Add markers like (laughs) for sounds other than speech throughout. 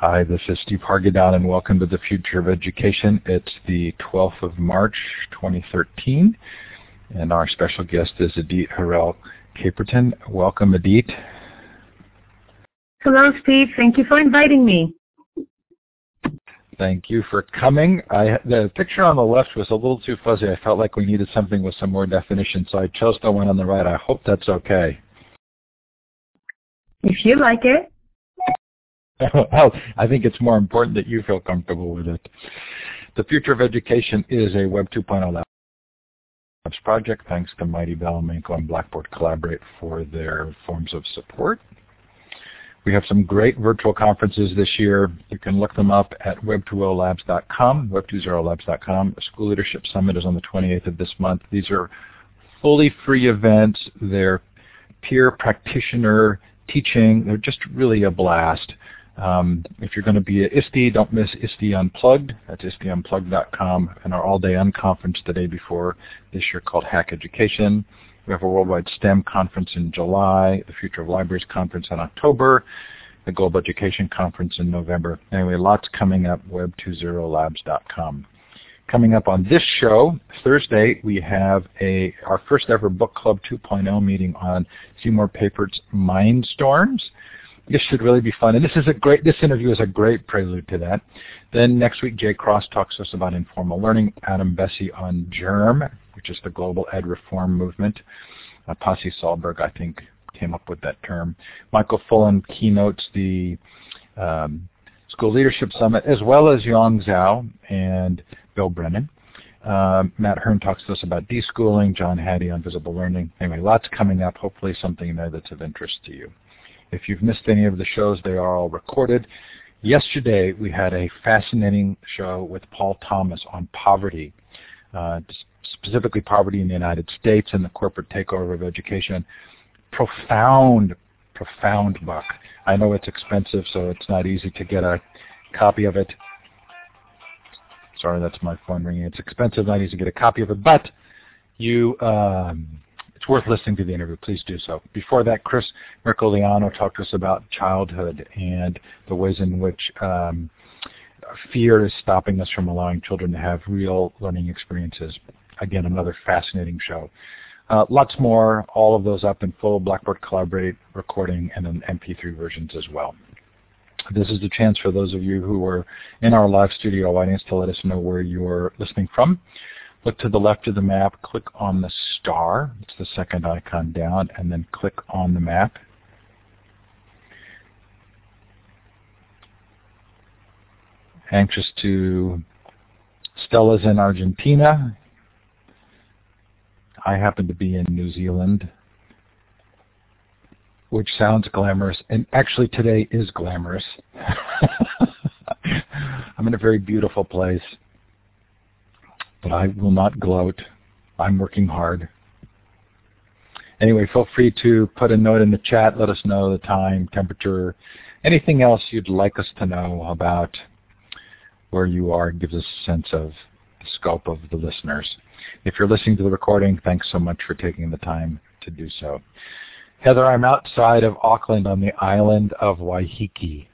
Hi, this is Steve Hargadon, and welcome to the Future of Education. It's the 12th of March, 2013, and our special guest is Idit Harel Caperton. Welcome, Idit. Hello, Steve. Thank you for inviting me. Thank you for coming. I, the picture on the left was a little too fuzzy. I felt like we needed something with some more definition, so I chose the one on the right. I hope that's okay. If you like it. (laughs) well, I think it's more important that you feel comfortable with it. The Future of Education is a Web 2.0 Labs project. Thanks to Mightybell, and Blackboard Collaborate for their forms of support. We have some great virtual conferences this year. You can look them up at web20labs.com, web20labs.com. The School Leadership Summit is on the 28th of this month. These are fully free events. They're peer practitioner teaching. They're just really a blast. Um, if you're going to be at ISTE, don't miss ISTE Unplugged. That's ISTEUnplugged.com and our all-day unconference the day before this year called Hack Education. We have a worldwide STEM conference in July, the Future of Libraries conference in October, the Global Education conference in November. Anyway, lots coming up, web20labs.com. Coming up on this show, Thursday, we have a our first ever Book Club 2.0 meeting on Seymour Papert's Mindstorms this should really be fun. And this is a great, this interview is a great prelude to that. Then next week, Jay Cross talks to us about informal learning. Adam Bessie on GERM, which is the global ed reform movement. Uh, Pasi Sahlberg, I think, came up with that term. Michael Fullan keynotes the um, School Leadership Summit, as well as Yong Zhao and Bill Brennan. Uh, Matt Hern talks to us about deschooling, John Hattie on visible learning. Anyway, lots coming up. Hopefully something there that's of interest to you. If you've missed any of the shows, they are all recorded. Yesterday, we had a fascinating show with Paul Thomas on poverty, uh, specifically poverty in the United States and the corporate takeover of education. Profound, profound book. I know it's expensive, so it's not easy to get a copy of it. Sorry, that's my phone ringing. It's expensive, not easy to get a copy of it, but you um, it's worth listening to the interview. Please do so. Before that, Chris Mercogliano talked to us about childhood and the ways in which um, fear is stopping us from allowing children to have real learning experiences. Again, another fascinating show. Uh, lots more, all of those up in full Blackboard Collaborate recording and then MP3 versions as well. This is the chance for those of you who are in our live studio audience to let us know where you're listening from. Look to the left of the map, click on the star, it's the second icon down, and then click on the map. Anxious to, Stella's in Argentina. I happen to be in New Zealand, which sounds glamorous, and actually today is glamorous. (laughs) I'm in a very beautiful place but I will not gloat. I'm working hard. Anyway, feel free to put a note in the chat. Let us know the time, temperature, anything else you'd like us to know about where you are. It gives us a sense of the scope of the listeners. If you're listening to the recording, thanks so much for taking the time to do so. Heather, I'm outside of Auckland on the island of Waiheke.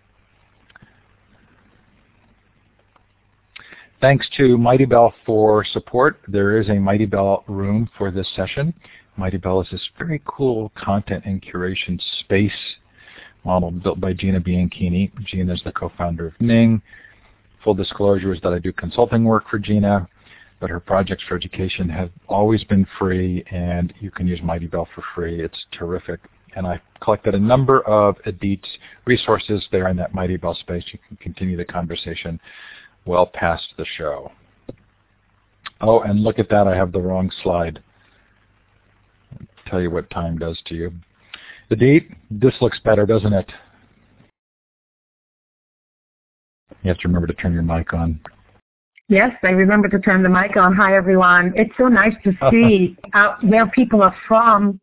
Thanks to Mightybell for support. There is a Mightybell room for this session. Mightybell is this very cool content and curation space model built by Gina Bianchini. Gina is the co-founder of Ning. Full disclosure is that I do consulting work for Gina, but her projects for education have always been free, and you can use Mightybell for free. It's terrific. And I collected a number of Idit's resources there in that Mightybell space. You can continue the conversation well past the show. Oh, and look at that, I have the wrong slide. I'll tell you what time does to you. The date, this looks better, doesn't it? You have to remember to turn your mic on. Yes, I remember to turn the mic on. Hi, everyone. It's so nice to (laughs) see out where people are from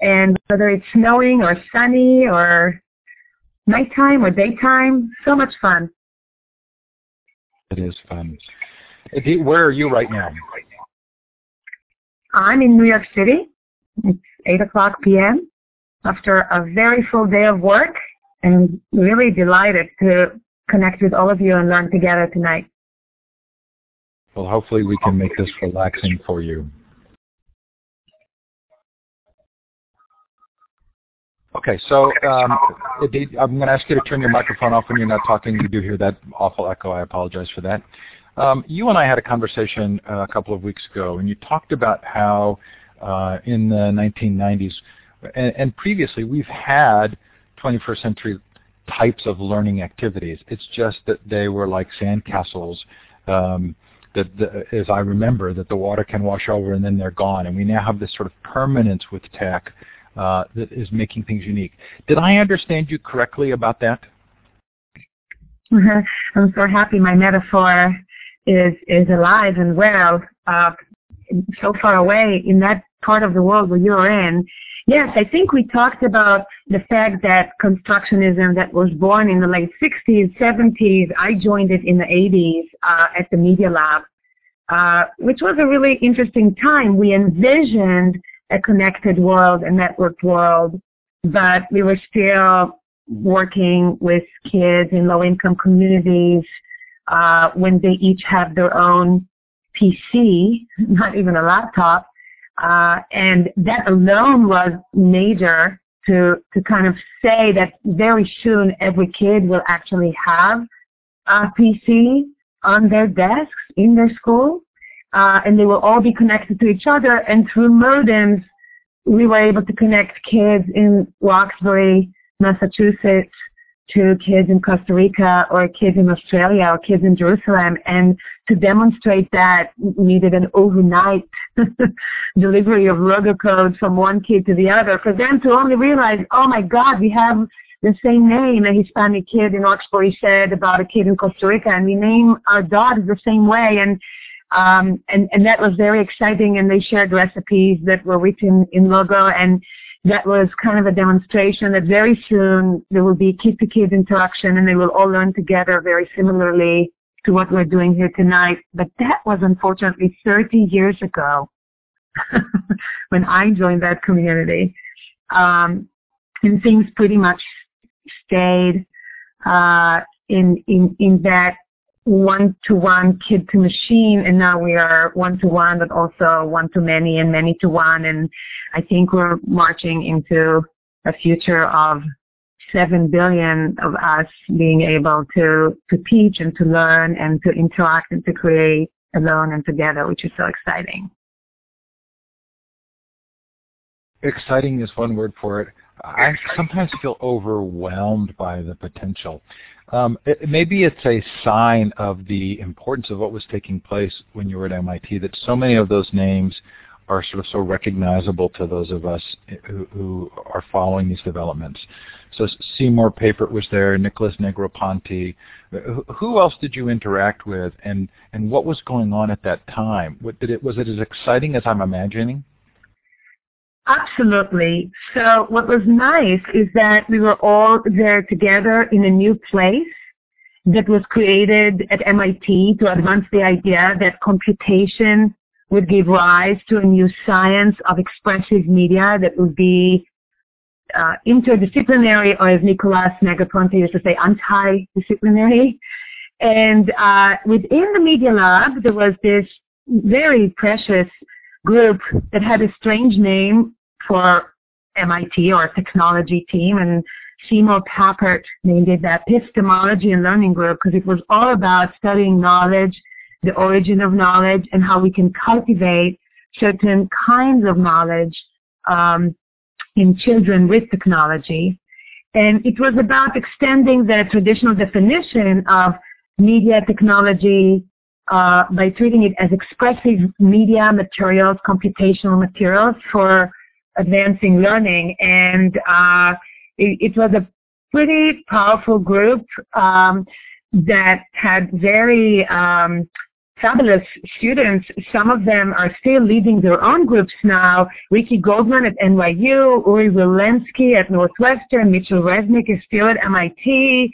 and whether it's snowing or sunny or nighttime or daytime. So much fun. It is fun. Where are you right now? I'm in New York City. It's 8 o'clock p.m. after a very full day of work and really delighted to connect with all of you and learn together tonight. Well, hopefully we can make this relaxing for you. Okay, so um, I'm going to ask you to turn your microphone off when you're not talking. You do hear that awful echo. I apologize for that. Um, you and I had a conversation uh, a couple of weeks ago, and you talked about how uh, in the 1990s and, and previously we've had 21st century types of learning activities. It's just that they were like sandcastles. Um, that, the, as I remember, that the water can wash over and then they're gone. And we now have this sort of permanence with tech uh, that is making things unique. Did I understand you correctly about that? Mm-hmm. I'm so happy my metaphor is is alive and well. Uh, so far away in that part of the world where you're in, Yes, I think we talked about the fact that constructionism that was born in the late 60s, 70s, I joined it in the 80s uh, at the Media Lab, uh, which was a really interesting time. We envisioned a connected world, a networked world, but we were still working with kids in low-income communities uh, when they each have their own PC, (laughs) not even a laptop, uh, and that alone was major to, to kind of say that very soon every kid will actually have a PC on their desks in their school. Uh, and they will all be connected to each other. And through modems, we were able to connect kids in Roxbury, Massachusetts, to kids in Costa Rica or kids in Australia or kids in Jerusalem. And to demonstrate that we needed an overnight (laughs) delivery of logo code from one kid to the other for them to only realize, oh my God, we have the same name a Hispanic kid in Roxbury said about a kid in Costa Rica and we name our dogs the same way. And um, and, and that was very exciting and they shared recipes that were written in logo and that was kind of a demonstration that very soon there will be kid-to-kid interaction and they will all learn together very similarly to what we're doing here tonight. But that was unfortunately 30 years ago (laughs) when I joined that community. Um, and things pretty much stayed uh, in, in, in that one-to-one kid-to-machine, and now we are one-to-one, but also one-to-many and many-to-one. And I think we're marching into a future of 7 billion of us being able to, to teach and to learn and to interact and to create alone and together, which is so exciting. Exciting is one word for it. I sometimes feel overwhelmed by the potential. Um, it, maybe it's a sign of the importance of what was taking place when you were at MIT that so many of those names are sort of so recognizable to those of us who, who are following these developments. So Seymour Papert was there, Nicholas Negroponte. Who else did you interact with, and and what was going on at that time? What, did it was it as exciting as I'm imagining? Absolutely. So what was nice is that we were all there together in a new place that was created at MIT to advance the idea that computation would give rise to a new science of expressive media that would be uh, interdisciplinary, or as Nicholas Negroponte used to say, anti-disciplinary. And uh, within the Media Lab, there was this very precious group that had a strange name for MIT or technology team and Seymour Papert named it the epistemology and learning group because it was all about studying knowledge, the origin of knowledge, and how we can cultivate certain kinds of knowledge um, in children with technology. And it was about extending the traditional definition of media technology uh, by treating it as expressive media materials, computational materials for advancing learning. And uh, it, it, was a pretty powerful group um, that had very um, fabulous students. Some of them are still leading their own groups now. Ricki Goldman at NYU, Uri Wilensky at Northwestern, Mitchell Resnick is still at MIT,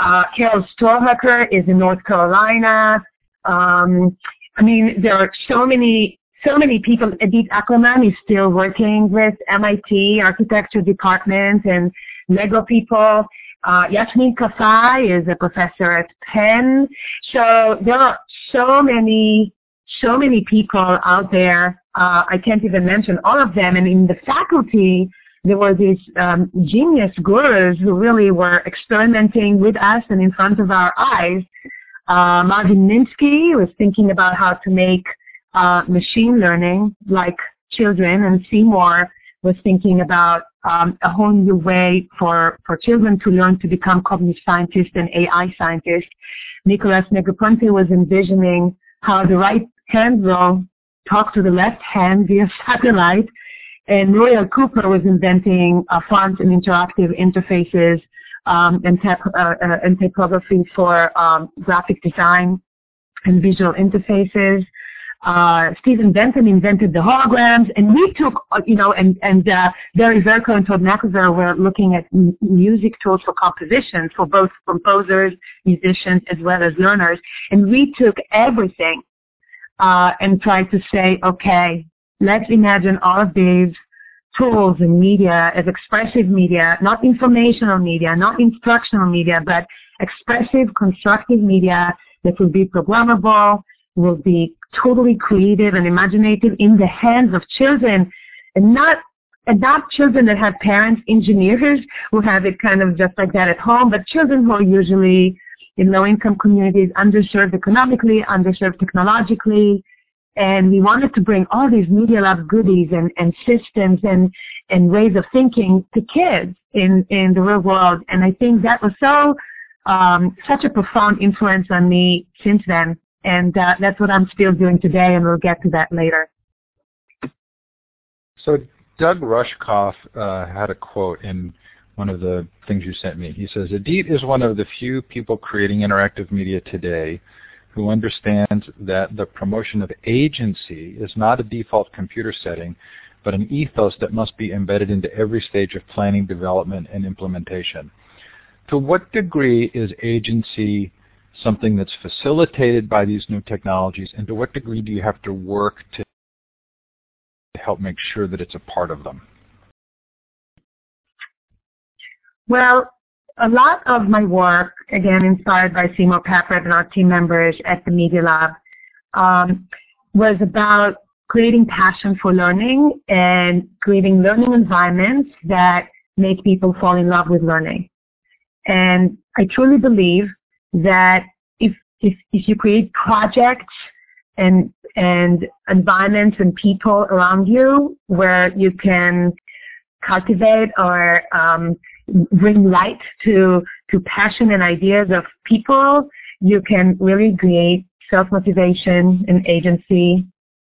uh, Carol Strohecker is in North Carolina. Um, I mean, there are so many, so many people. Edith Ackermann is still working with MIT architecture department and Lego people. Uh, Yasmin is a professor at Penn. So there are so many, so many people out there. Uh, I can't even mention all of them. And in the faculty, there were these um, genius gurus who really were experimenting with us and in front of our eyes. Uh, Marvin Minsky was thinking about how to make uh, machine learning like children, and Seymour was thinking about um, a whole new way for, for children to learn to become cognitive scientists and AI scientists. Nicholas Negroponte was envisioning how the right hand will talk to the left hand via (laughs) satellite, and Muriel Cooper was inventing uh, font and interactive interfaces um, and, tap, uh, uh, and typography for um, graphic design and visual interfaces uh, Stephen Benton invented the holograms, and we took, uh, you know, and, and uh, Barry Vercoe and Tod Machover were looking at m- music tools for composition for both composers, musicians, as well as learners. And we took everything uh, and tried to say, okay, let's imagine all of these tools and media as expressive media, not informational media, not instructional media, but expressive, constructive media that will be programmable, will be totally creative and imaginative in the hands of children and not and not children that have parents engineers who have it kind of just like that at home, but children who are usually in low income communities, underserved economically, underserved technologically. And we wanted to bring all these Media Lab goodies and, and systems and, and ways of thinking to kids in, in the real world. And I think that was so, um, such a profound influence on me since then and uh, that's what I'm still doing today, and we'll get to that later. So Doug Rushkoff uh, had a quote in one of the things you sent me. He says, Idit is one of the few people creating interactive media today who understands that the promotion of agency is not a default computer setting, but an ethos that must be embedded into every stage of planning, development, and implementation. To what degree is agency something that's facilitated by these new technologies, and to what degree do you have to work to help make sure that it's a part of them? Well, a lot of my work, again, inspired by Seymour Papert and our team members at the Media Lab, um, was about creating passion for learning and creating learning environments that make people fall in love with learning. And I truly believe that if if if you create projects and and environments and people around you where you can cultivate or um, bring light to to passion and ideas of people, you can really create self-motivation and agency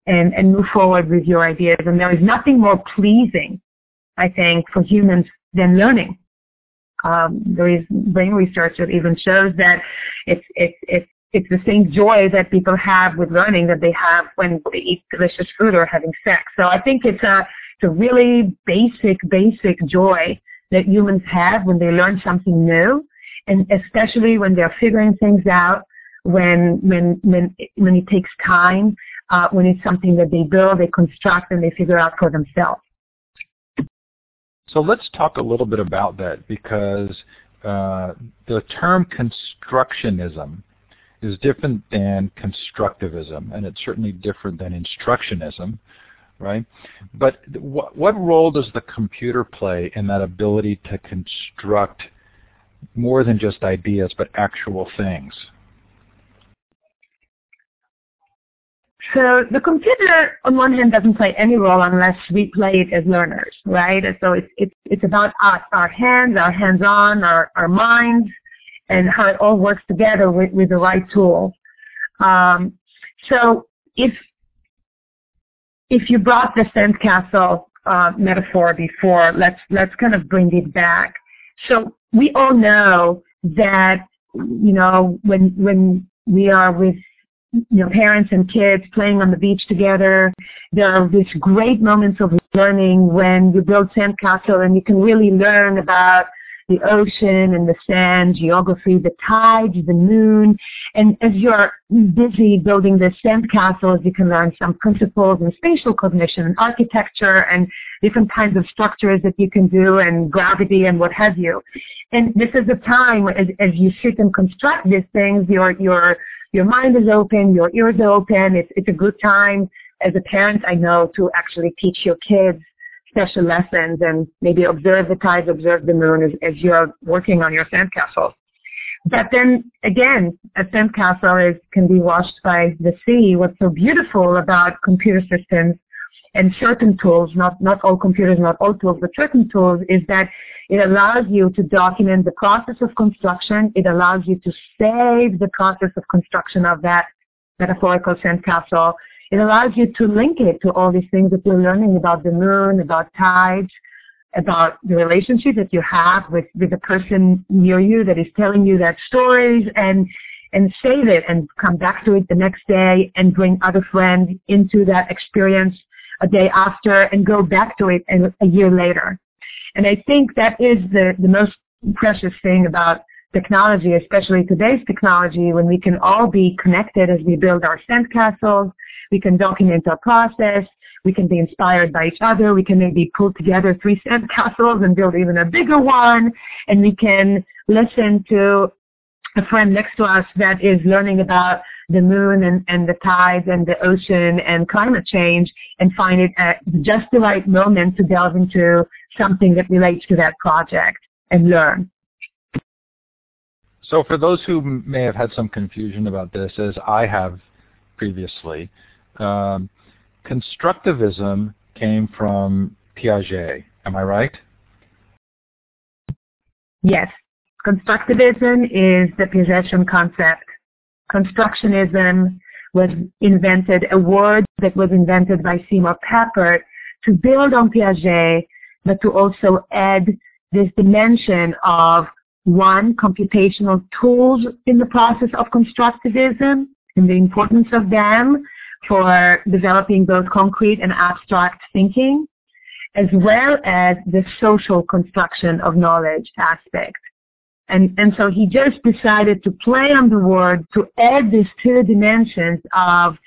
and, and move forward with your ideas. And there is nothing more pleasing, I think, for humans than learning. Um, brain research that even shows that it's it's it's it's the same joy that people have with learning that they have when they eat delicious food or having sex. So I think it's a it's a really basic basic joy that humans have when they learn something new, and especially when they're figuring things out, when when when when it takes time, uh, when it's something that they build, they construct, and they figure out for themselves. So let's talk a little bit about that because uh, the term constructionism is different than constructivism, and it's certainly different than instructionism, right? But what, what role does the computer play in that ability to construct more than just ideas, but actual things? So the computer, on one hand, doesn't play any role unless we play it as learners, right? So it's it's it's about us, our hands, our hands-on, our our minds, and how it all works together with, with the right tools. Um, so if if you brought the sandcastle uh, metaphor before, let's let's kind of bring it back. So we all know that you know when when we are with you know, parents and kids playing on the beach together. There are these great moments of learning when you build sandcastle and you can really learn about the ocean and the sand, geography, the tides, the moon. And as you're busy building the sand castles, you can learn some principles in spatial cognition and architecture and different kinds of structures that you can do and gravity and what have you. And this is a time as, as you sit and construct these things, your, your, your mind is open, your ears are open. It's, it's a good time as a parent, I know, to actually teach your kids special lessons and maybe observe the tides, observe the moon as, as you're working on your sandcastle. But then again, a sandcastle is, can be washed by the sea. What's so beautiful about computer systems and certain tools, not, not all computers, not all tools, but certain tools, is that it allows you to document the process of construction. It allows you to save the process of construction of that metaphorical sandcastle it allows you to link it to all these things that you're learning about the moon, about tides, about the relationship that you have with, with the person near you that is telling you that stories and and save it and come back to it the next day and bring other friends into that experience a day after and go back to it a year later. And I think that is the, the most precious thing about technology, especially today's technology, when we can all be connected as we build our sandcastles, we can document our process. We can be inspired by each other. We can maybe pull together three sand (laughs) castles and build even a bigger one. And we can listen to a friend next to us that is learning about the moon and, and the tides and the ocean and climate change and find it at just the right moment to delve into something that relates to that project and learn. So for those who may have had some confusion about this, as I have previously, um, constructivism came from Piaget. Am I right? Yes. Constructivism is the Piagetian concept. Constructionism was invented, a word that was invented by Seymour Papert to build on Piaget, but to also add this dimension of one, computational tools in the process of constructivism and the importance of them, for developing both concrete and abstract thinking, as well as the social construction of knowledge aspect. And, and so he just decided to play on the word to add these two dimensions of,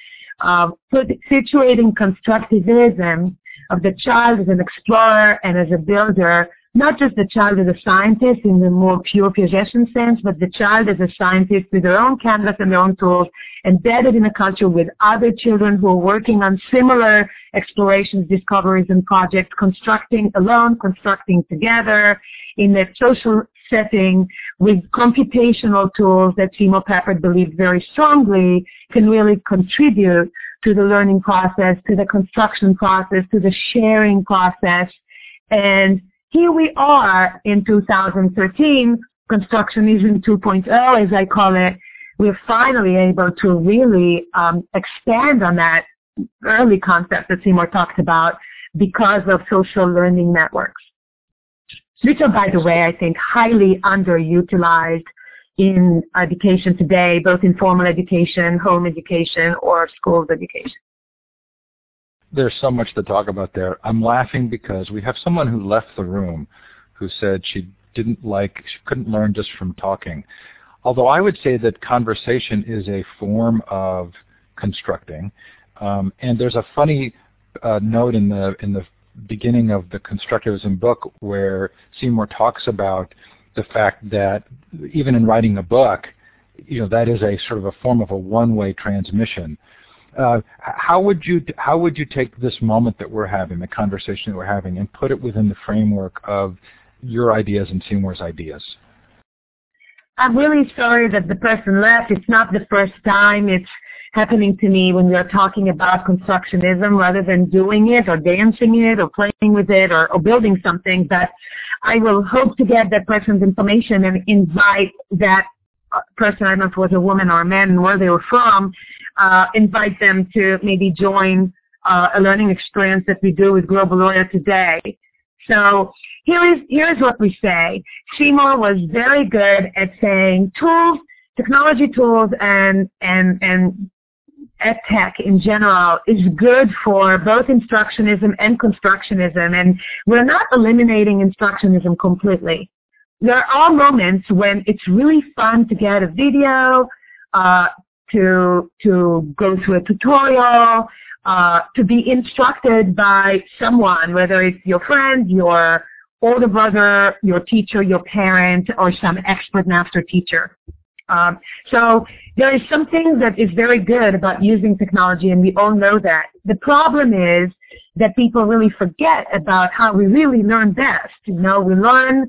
of put, situating constructivism of the child as an explorer and as a builder not just the child as a scientist in the more pure Piagetian sense, but the child as a scientist with their own canvas and their own tools, embedded in a culture with other children who are working on similar explorations, discoveries, and projects, constructing alone, constructing together in a social setting with computational tools that Seymour Papert believed very strongly can really contribute to the learning process, to the construction process, to the sharing process, and here we are in 2013, constructionism 2.0, as I call it. We're finally able to really um, expand on that early concept that Seymour talked about because of social learning networks, which are, by the way, I think highly underutilized in education today, both in formal education, home education, or schools education there's so much to talk about there. I'm laughing because we have someone who left the room who said she didn't like, she couldn't learn just from talking. Although I would say that conversation is a form of constructing. Um, and there's a funny uh, note in the in the beginning of the constructivism book where Seymour talks about the fact that even in writing a book, you know, that is a sort of a form of a one-way transmission. Uh, how would you how would you take this moment that we're having, the conversation that we're having, and put it within the framework of your ideas and Seymour's ideas? I'm really sorry that the person left. It's not the first time it's happening to me when we're talking about constructionism rather than doing it or dancing it or playing with it or, or building something. But I will hope to get that person's information and invite that person, I don't know if it was a woman or a man and where they were from, uh, invite them to maybe join uh, a learning experience that we do with Globaloria today. So here is here is what we say. Seymour was very good at saying tools, technology tools, and and and ed tech in general is good for both instructionism and constructionism. And we're not eliminating instructionism completely. There are moments when it's really fun to get a video, uh, to to go through a tutorial, uh, to be instructed by someone, whether it's your friend, your older brother, your teacher, your parent, or some expert master teacher. Um, so there is something that is very good about using technology, and we all know that. The problem is that people really forget about how we really learn best. You know, we learn,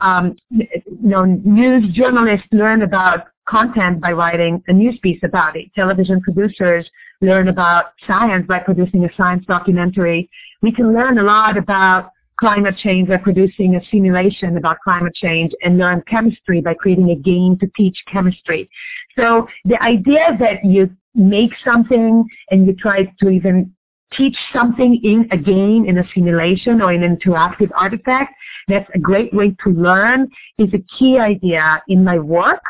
um, you know, news journalists learn about content by writing a news piece about it. Television producers learn about science by producing a science documentary. We can learn a lot about climate change by producing a simulation about climate change and learn chemistry by creating a game to teach chemistry. So the idea that you make something and you try to even teach something in a game, in a simulation, or in an interactive artifact, that's a great way to learn, is a key idea in my work.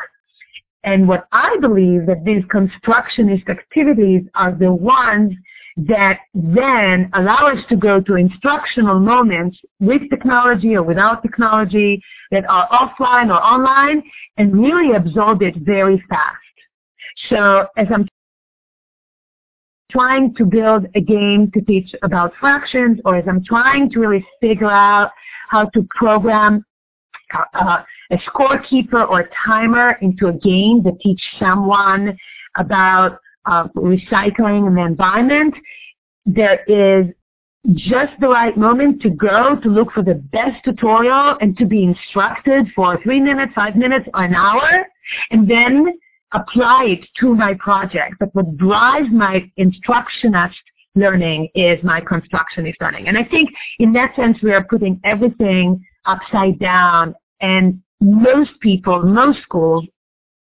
And what I believe that these constructionist activities are the ones that then allow us to go to instructional moments with technology or without technology that are offline or online and really absorb it very fast. So as I'm trying to build a game to teach about fractions or as I'm trying to really figure out how to program uh, a scorekeeper or a timer into a game that teach someone about uh, recycling and the environment, there is just the right moment to go to look for the best tutorial and to be instructed for three minutes, five minutes, or an hour, and then apply it to my project. But what drives my instructionist learning is my constructionist learning. And I think in that sense we are putting everything upside down and most people, most schools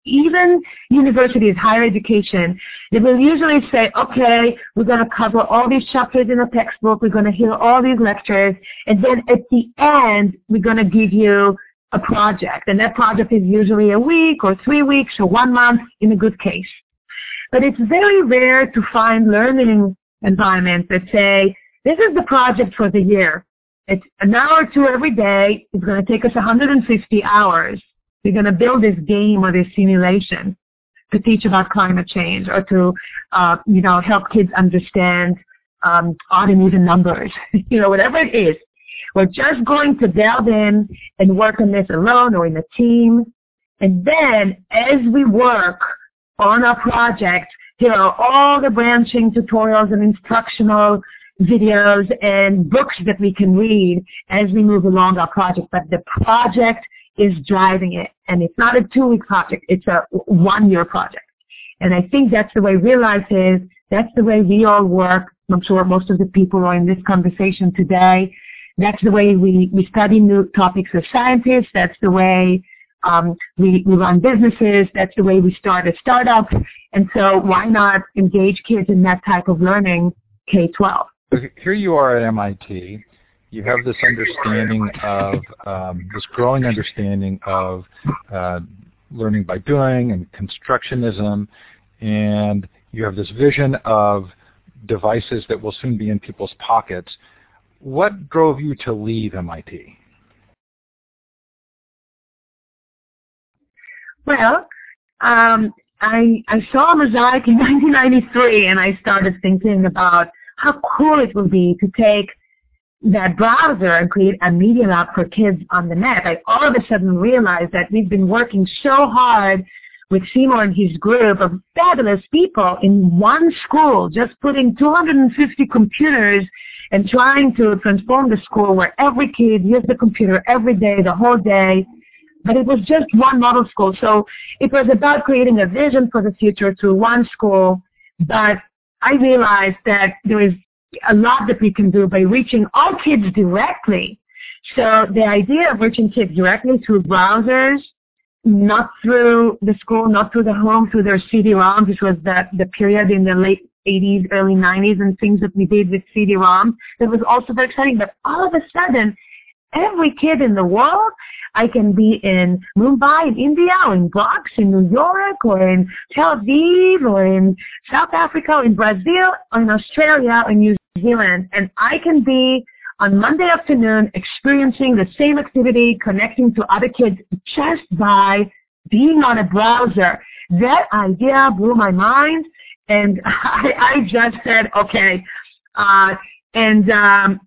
even universities, higher education, they will usually say, okay, we're going to cover all these chapters in the textbook, we're going to hear all these lectures, and then at the end, we're going to give you a project. And that project is usually a week or three weeks or one month in a good case. But it's very rare to find learning environments that say, this is the project for the year. It's an hour or two every day. It's going to take us 150 hours. We're going to build this game or this simulation to teach about climate change or to, uh, you know, help kids understand um, odd and even numbers, (laughs) you know, whatever it is. We're just going to delve in and work on this alone or in a team. And then as we work on our project, here are all the branching tutorials and instructional videos and books that we can read as we move along our project. But the project is driving it. And it's not a two-week project, it's a one-year project. And I think that's the way real life is. That's the way we all work. I'm sure most of the people are in this conversation today. That's the way we, we study new topics as scientists. That's the way um, we, we run businesses. That's the way we start a startup. And so why not engage kids in that type of learning K-12? Here you are at MIT you have this understanding of um, this growing understanding of uh, learning by doing and constructionism, and you have this vision of devices that will soon be in people's pockets. What drove you to leave MIT? Well, um, I, I saw Mosaic in (laughs) 1993 and I started thinking about how cool it would be to take that browser and create a media lab for kids on the net, I all of a sudden realized that we've been working so hard with Seymour and his group of fabulous people in one school, just putting 250 computers and trying to transform the school where every kid used the computer every day, the whole day. But it was just one model school. So it was about creating a vision for the future through one school. But I realized that there is a lot that we can do by reaching all kids directly. So the idea of reaching kids directly through browsers, not through the school, not through the home, through their CD-ROMs, which was the, the period in the late 80s, early 90s, and things that we did with CD-ROMs, that was also very exciting. But all of a sudden, every kid in the world. I can be in Mumbai in India or in Bronx in New York or in Tel Aviv or in South Africa or in Brazil or in Australia or New Zealand and I can be on Monday afternoon experiencing the same activity, connecting to other kids just by being on a browser. That idea blew my mind and (laughs) I, I just said, okay. Uh, and um,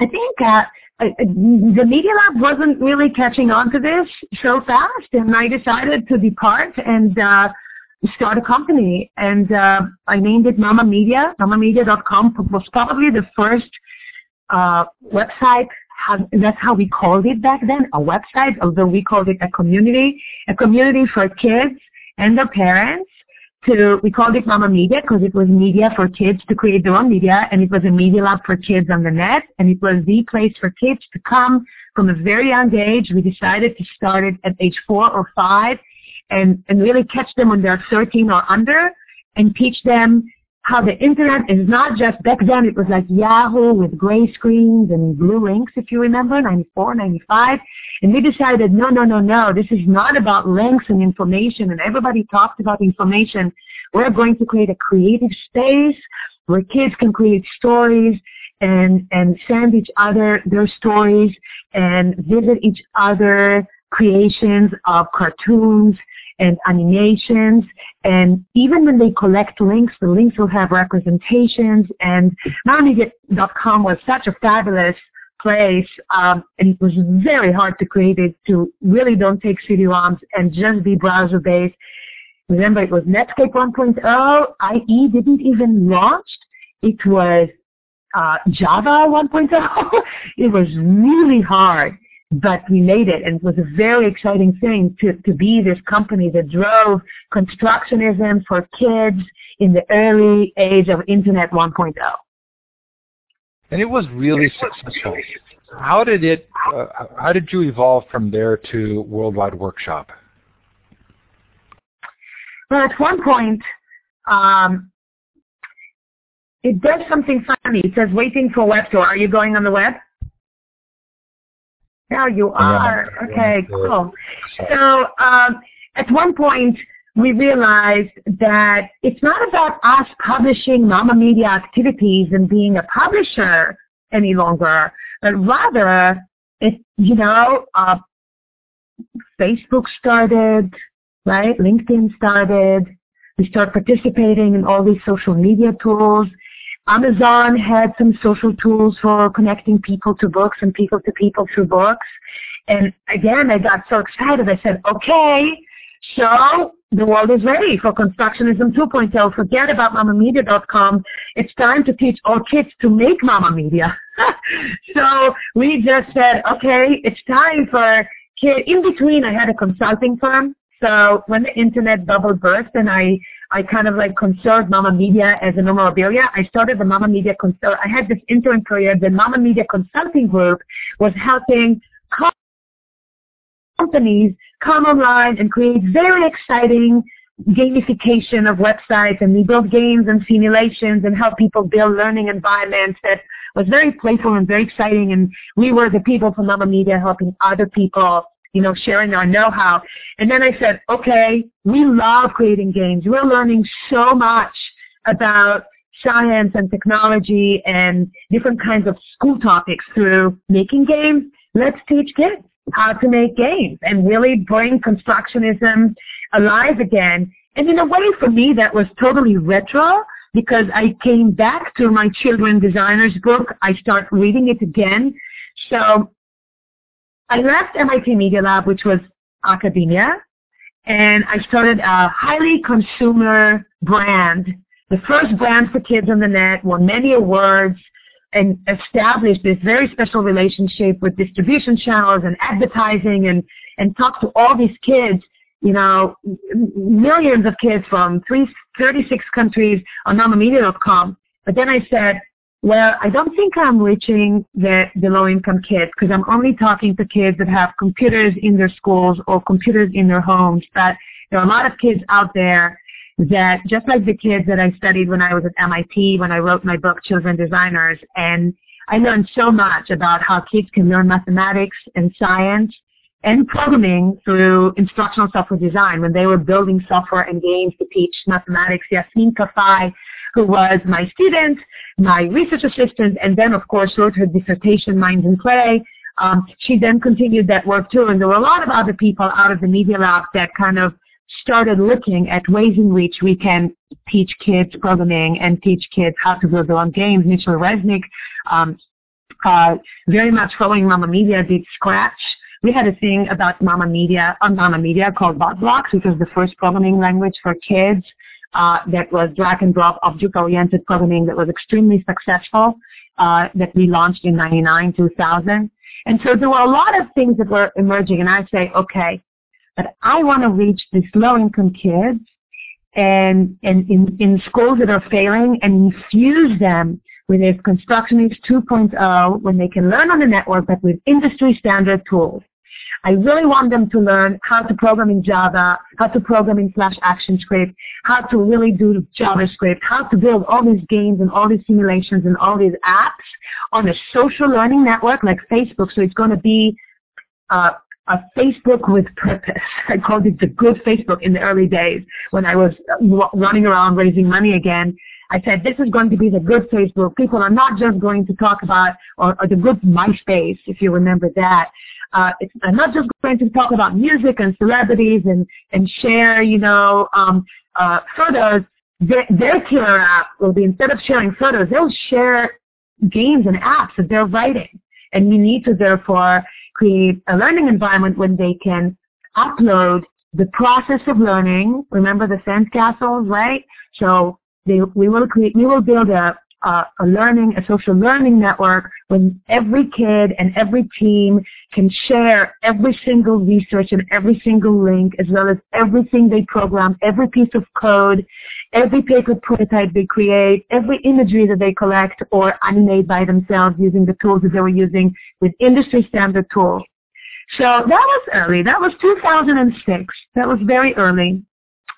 I think uh, the Media Lab wasn't really catching on to this so fast, and I decided to depart and uh, start a company. And uh, I named it Mama Media. MamaMedia.com was probably the first uh, website. That's how we called it back then, a website, although we called it a community, a community for kids and their parents to, we called it Mama Media because it was media for kids to create their own media and it was a media lab for kids on the net and it was the place for kids to come from a very young age. We decided to start it at age four or five and, and really catch them when they're 13 or under and teach them how the internet is not just, back then it was like Yahoo with gray screens and blue links, if you remember, 94, 95. And we decided, no, no, no, no, this is not about links and information. And everybody talked about information. We're going to create a creative space where kids can create stories and, and send each other their stories and visit each other creations of cartoons and animations. And even when they collect links, the links will have representations. And MamaMedia.com was such a fabulous place, um, and it was very hard to create it to really don't take CD-ROMs and just be browser-based. Remember, it was Netscape 1.0. IE didn't even launch. It was uh, Java 1.0. (laughs) it was really hard but we made it and it was a very exciting thing to, to be this company that drove constructionism for kids in the early age of Internet 1.0. And it was really successful. How did it, uh, how did you evolve from there to Worldwide Workshop? Well, at one point, um, it does something funny. It says waiting for web tour. Are you going on the web? Now you are. Yeah. Okay, cool. So um, at one point, we realized that it's not about us publishing Mama Media activities and being a publisher any longer, but rather, it, you know, uh, Facebook started, right? LinkedIn started. We start participating in all these social media tools. Amazon had some social tools for connecting people to books and people to people through books. And again, I got so excited. I said, okay, so the world is ready for Constructionism 2.0. Forget about MamaMedia.com. It's time to teach all kids to make Mama Media. (laughs) so we just said, okay, it's time for kids. In between, I had a consulting firm. So when the internet bubble burst and I I kind of like conserved Mama Media as a memorabilia. I started the Mama Media consult. I had this intern career. The Mama Media Consulting Group was helping companies come online and create very exciting gamification of websites and we built games and simulations and help people build learning environments that was very playful and very exciting and we were the people from Mama Media helping other people you know, sharing our know-how. And then I said, okay, we love creating games. We're learning so much about science and technology and different kinds of school topics through making games. Let's teach kids how to make games and really bring constructionism alive again. And in a way for me that was totally retro because I came back to my children designers book. I start reading it again. So I left MIT Media Lab, which was academia, and I started a highly consumer brand, the first brand for kids on the net, won many awards, and established this very special relationship with distribution channels and advertising and, and talked to all these kids, you know, millions of kids from three, 36 countries on mamamedia.com. But then I said, well, I don't think I'm reaching the, the low-income kids because I'm only talking to kids that have computers in their schools or computers in their homes. But there are a lot of kids out there that, just like the kids that I studied when I was at MIT, when I wrote my book, Children Designers, and I learned so much about how kids can learn mathematics and science and programming through instructional software design when they were building software and games to teach mathematics. Yasmin Kafai who was my student, my research assistant, and then of course wrote her dissertation, Minds in Play. Um, she then continued that work too, and there were a lot of other people out of the Media Lab that kind of started looking at ways in which we can teach kids programming and teach kids how to build their own games. Mitchell Resnick, um, uh, very much following Mama Media, did Scratch. We had a thing about Mama Media on Mama Media called BotBlocks, which was the first programming language for kids uh, that was drag and drop object-oriented programming that was extremely successful uh, that we launched in 99, 2000. And so there were a lot of things that were emerging and I say, okay, but I want to reach these low-income kids and, and in, in schools that are failing and infuse them with this Constructionist 2.0 when they can learn on the network but with industry standard tools. I really want them to learn how to program in Java, how to program in Flash ActionScript, how to really do JavaScript, how to build all these games and all these simulations and all these apps on a social learning network like Facebook. So it's going to be uh, a Facebook with purpose. (laughs) I called it the good Facebook in the early days when I was running around raising money again. I said, this is going to be the good Facebook. People are not just going to talk about, or, or the good MySpace, if you remember that. Uh, it's, I'm not just going to talk about music and celebrities and, and share, you know, um, uh, photos. Their, their app will be instead of sharing photos, they'll share games and apps that they're writing. And we need to therefore create a learning environment when they can upload the process of learning. Remember the sandcastles, right? So they, we will create, we will build a, a, a learning, a social learning network when every kid and every team can share every single research and every single link as well as everything they program, every piece of code, every paper prototype they create, every imagery that they collect or animate by themselves using the tools that they were using with industry standard tools. So that was early. That was 2006. That was very early.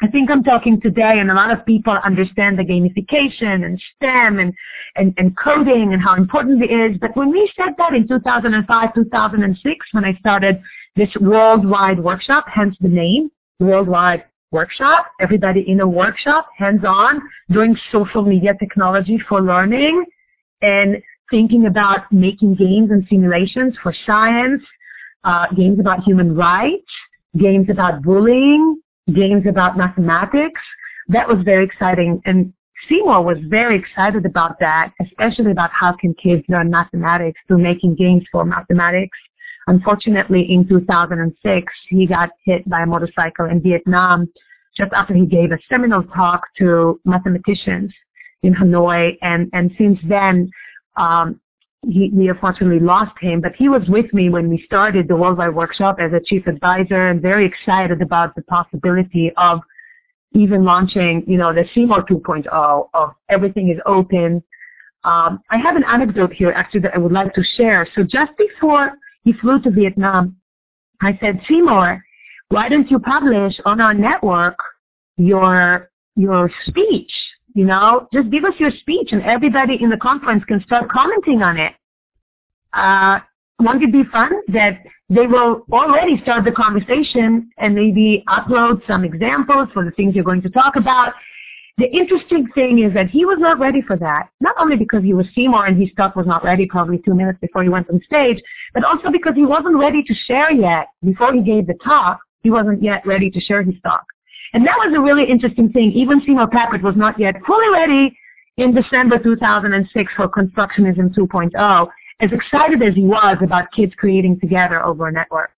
I think I'm talking today and a lot of people understand the gamification and STEM and, and, and coding and how important it is. But when we said that in 2005, 2006, when I started this worldwide workshop, hence the name, worldwide workshop, everybody in a workshop, hands-on, doing social media technology for learning and thinking about making games and simulations for science, uh, games about human rights, games about bullying, games about mathematics. That was very exciting. And Seymour was very excited about that, especially about how can kids learn mathematics through making games for mathematics. Unfortunately, in 2006, he got hit by a motorcycle in Vietnam just after he gave a seminal talk to mathematicians in Hanoi. And, and since then, um, he, we unfortunately lost him, but he was with me when we started the Worldwide Workshop as a chief advisor and very excited about the possibility of even launching, you know, the Seymour 2.0 of everything is open. Um, I have an anecdote here actually that I would like to share. So just before he flew to Vietnam, I said, Seymour, why don't you publish on our network your your speech? You know, just give us your speech and everybody in the conference can start commenting on it. Uh, won't it be fun that they will already start the conversation and maybe upload some examples for the things you're going to talk about. The interesting thing is that he was not ready for that, not only because he was Seymour and his stuff was not ready probably two minutes before he went on stage, but also because he wasn't ready to share yet before he gave the talk. He wasn't yet ready to share his talk. And that was a really interesting thing. Even Seymour Papert was not yet fully ready in December 2006 for Constructionism 2.0, as excited as he was about kids creating together over a network.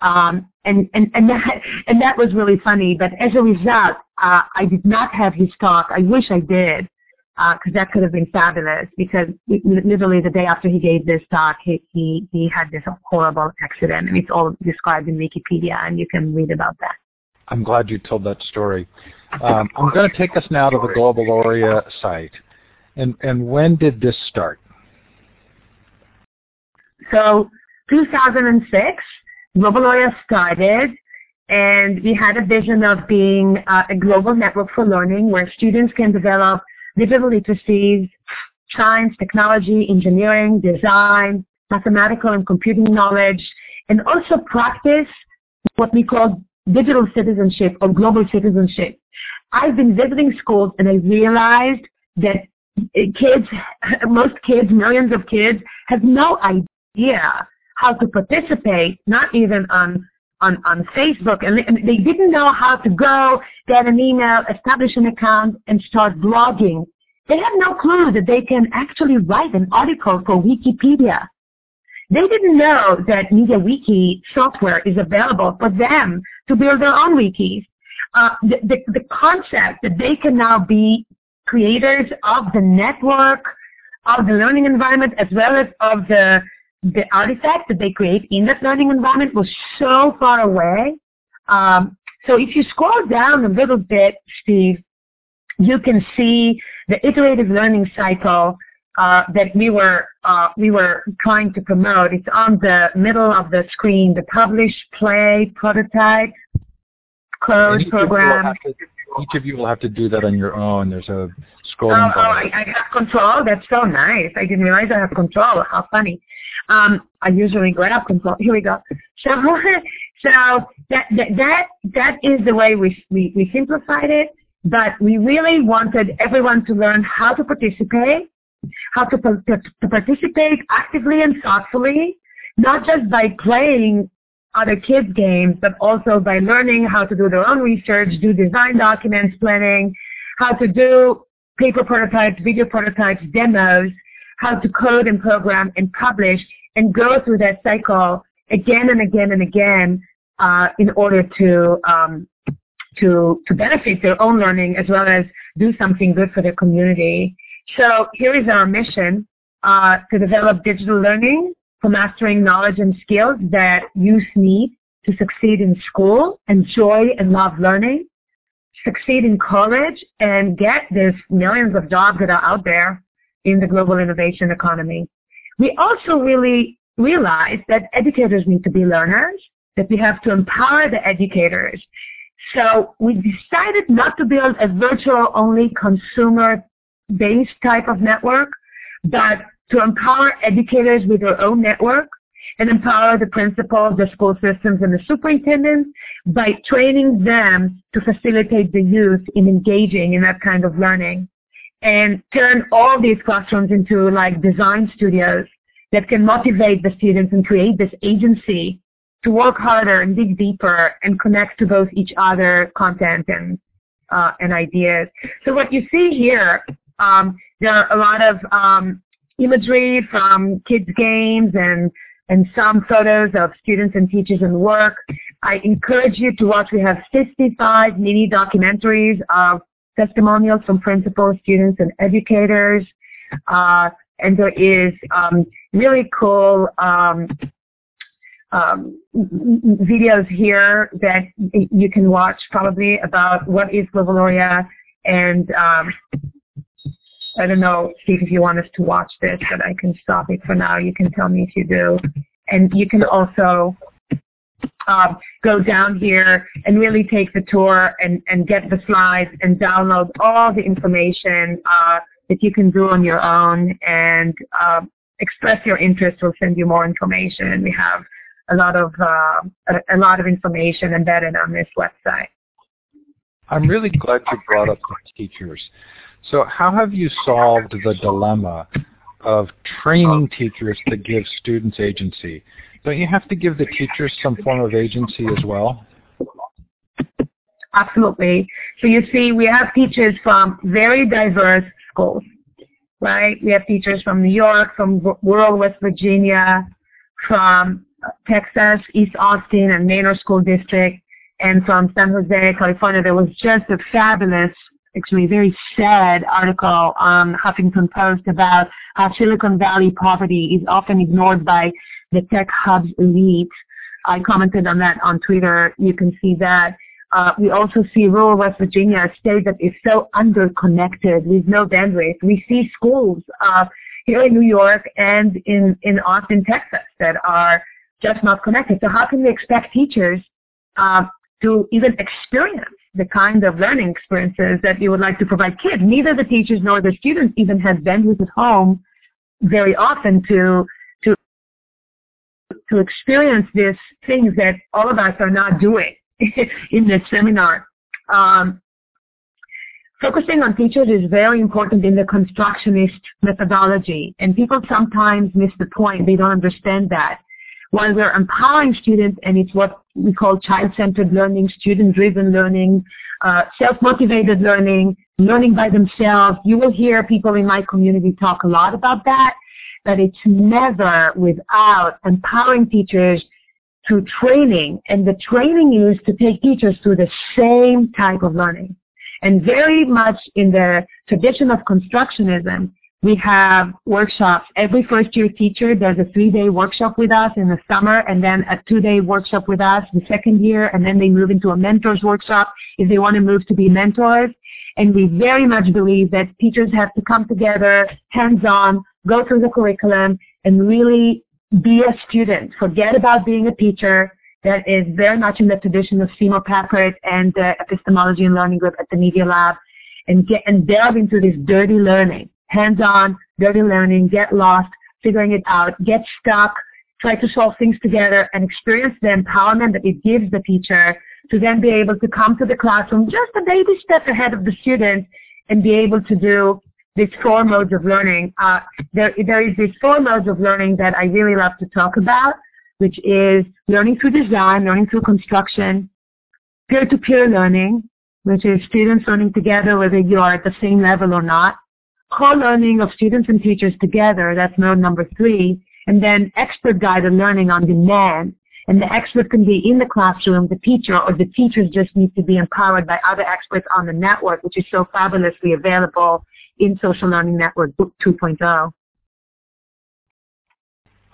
Um, and, and, and, (laughs) that, and that was really funny. But as a result, uh, I did not have his talk. I wish I did, because uh, that could have been fabulous. Because literally the day after he gave this talk, he, he, he had this horrible accident. And it's all described in Wikipedia, and you can read about that. I'm glad you told that story. Um, I'm going to take us now to the Globaloria site. And, and when did this start? So 2006, Globaloria started, and we had a vision of being uh, a global network for learning where students can develop digital literacies, science, technology, engineering, design, mathematical and computing knowledge, and also practice what we call digital citizenship or global citizenship. I've been visiting schools and I realized that kids, most kids, millions of kids, have no idea how to participate, not even on on, on Facebook, and they didn't know how to go, get an email, establish an account, and start blogging. They have no clue that they can actually write an article for Wikipedia. They didn't know that MediaWiki software is available for them to build their own wikis. Uh, the, the, the concept that they can now be creators of the network, of the learning environment, as well as of the the artifacts that they create in that learning environment was so far away. Um, so if you scroll down a little bit, Steve, you can see the iterative learning cycle uh, that we were uh, we were trying to promote. It's on the middle of the screen. The publish, play, prototype, close program. To, each of you will have to do that on your own. There's a scrolling oh, Oh, I, I, have control. That's so nice. I didn't realize I have control. How funny. Um, I usually grab control. Here we go. So, (laughs) so that, that that that is the way we, we we simplified it. But we really wanted everyone to learn how to participate, how to, to, participate actively and thoughtfully, not just by playing other kids' games, but also by learning how to do their own research, do design documents, planning, how to do paper prototypes, video prototypes, demos, how to code and program and publish, and go through that cycle again and again and again uh, in order to um, to to benefit their own learning as well as do something good for their community. So here is our mission uh, to develop digital learning for mastering knowledge and skills that youth need to succeed in school, enjoy and love learning, succeed in college, and get these millions of jobs that are out there in the global innovation economy. We also really realize that educators need to be learners, that we have to empower the educators. So we decided not to build a virtual only consumer based type of network, but to empower educators with their own network and empower the principals, the school systems, and the superintendents by training them to facilitate the youth in engaging in that kind of learning and turn all these classrooms into like design studios that can motivate the students and create this agency to work harder and dig deeper and connect to both each other content and uh, and ideas. So what you see here, um, there are a lot of um, imagery from kids' games and and some photos of students and teachers and work. I encourage you to watch. We have 55 mini documentaries of testimonials from principals, students, and educators. Uh, and there is um, really cool um, um, videos here that you can watch probably about what is Globaloria and um, I don't know, Steve, if you want us to watch this, but I can stop it for now. You can tell me if you do. And you can also um, go down here and really take the tour and, and get the slides and download all the information uh, that you can do on your own and uh, express your interest. We'll send you more information. We have a lot of uh, a, a lot of information embedded on this website. I'm really glad you brought up the teachers. So how have you solved the dilemma of training teachers to give students agency? Don't you have to give the teachers some form of agency as well? Absolutely. So you see, we have teachers from very diverse schools, right? We have teachers from New York, from rural West Virginia, from Texas, East Austin, and Manor School District, and from San Jose, California. There was just a fabulous actually a very sad article on Huffington Post about how Silicon Valley poverty is often ignored by the tech hub's elite. I commented on that on Twitter. You can see that. Uh, we also see rural West Virginia, a state that is so underconnected with no bandwidth. We see schools uh, here in New York and in, in Austin, Texas that are just not connected. So how can we expect teachers uh, to even experience the kind of learning experiences that you would like to provide kids. Neither the teachers nor the students even have bandwidth at home very often to to to experience these things that all of us are not doing (laughs) in this seminar. Um, focusing on teachers is very important in the constructionist methodology, and people sometimes miss the point. They don't understand that. While we're empowering students, and it's what we call child-centered learning, student-driven learning, uh, self-motivated learning, learning by themselves. You will hear people in my community talk a lot about that, but it's never without empowering teachers through training, and the training is to take teachers through the same type of learning. And very much in the tradition of constructionism, we have workshops. Every first year teacher does a three day workshop with us in the summer and then a two day workshop with us the second year and then they move into a mentors workshop if they want to move to be mentors. And we very much believe that teachers have to come together, hands on, go through the curriculum and really be a student. Forget about being a teacher. That is very much in the tradition of Seymour Papert and the epistemology and learning group at the Media Lab and get and delve into this dirty learning hands-on, dirty learning, get lost, figuring it out, get stuck, try to solve things together, and experience the empowerment that it gives the teacher to then be able to come to the classroom just a baby step ahead of the student and be able to do these four modes of learning. Uh, there, there is these four modes of learning that I really love to talk about, which is learning through design, learning through construction, peer-to-peer learning, which is students learning together whether you are at the same level or not, co-learning of students and teachers together, that's mode number three, and then expert guided learning on demand. And the expert can be in the classroom, the teacher, or the teachers just need to be empowered by other experts on the network, which is so fabulously available in Social Learning Network Book 2.0.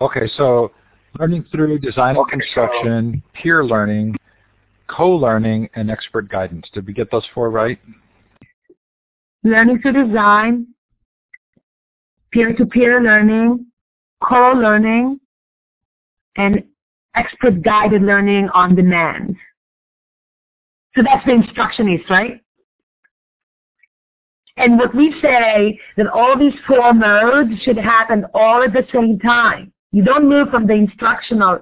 Okay, so learning through design and construction, peer learning, co-learning, and expert guidance. Did we get those four right? Learning through design, peer-to-peer learning, co-learning, and expert guided learning on demand. So that's the instructionist, right? And what we say that all these four modes should happen all at the same time. You don't move from the instructional.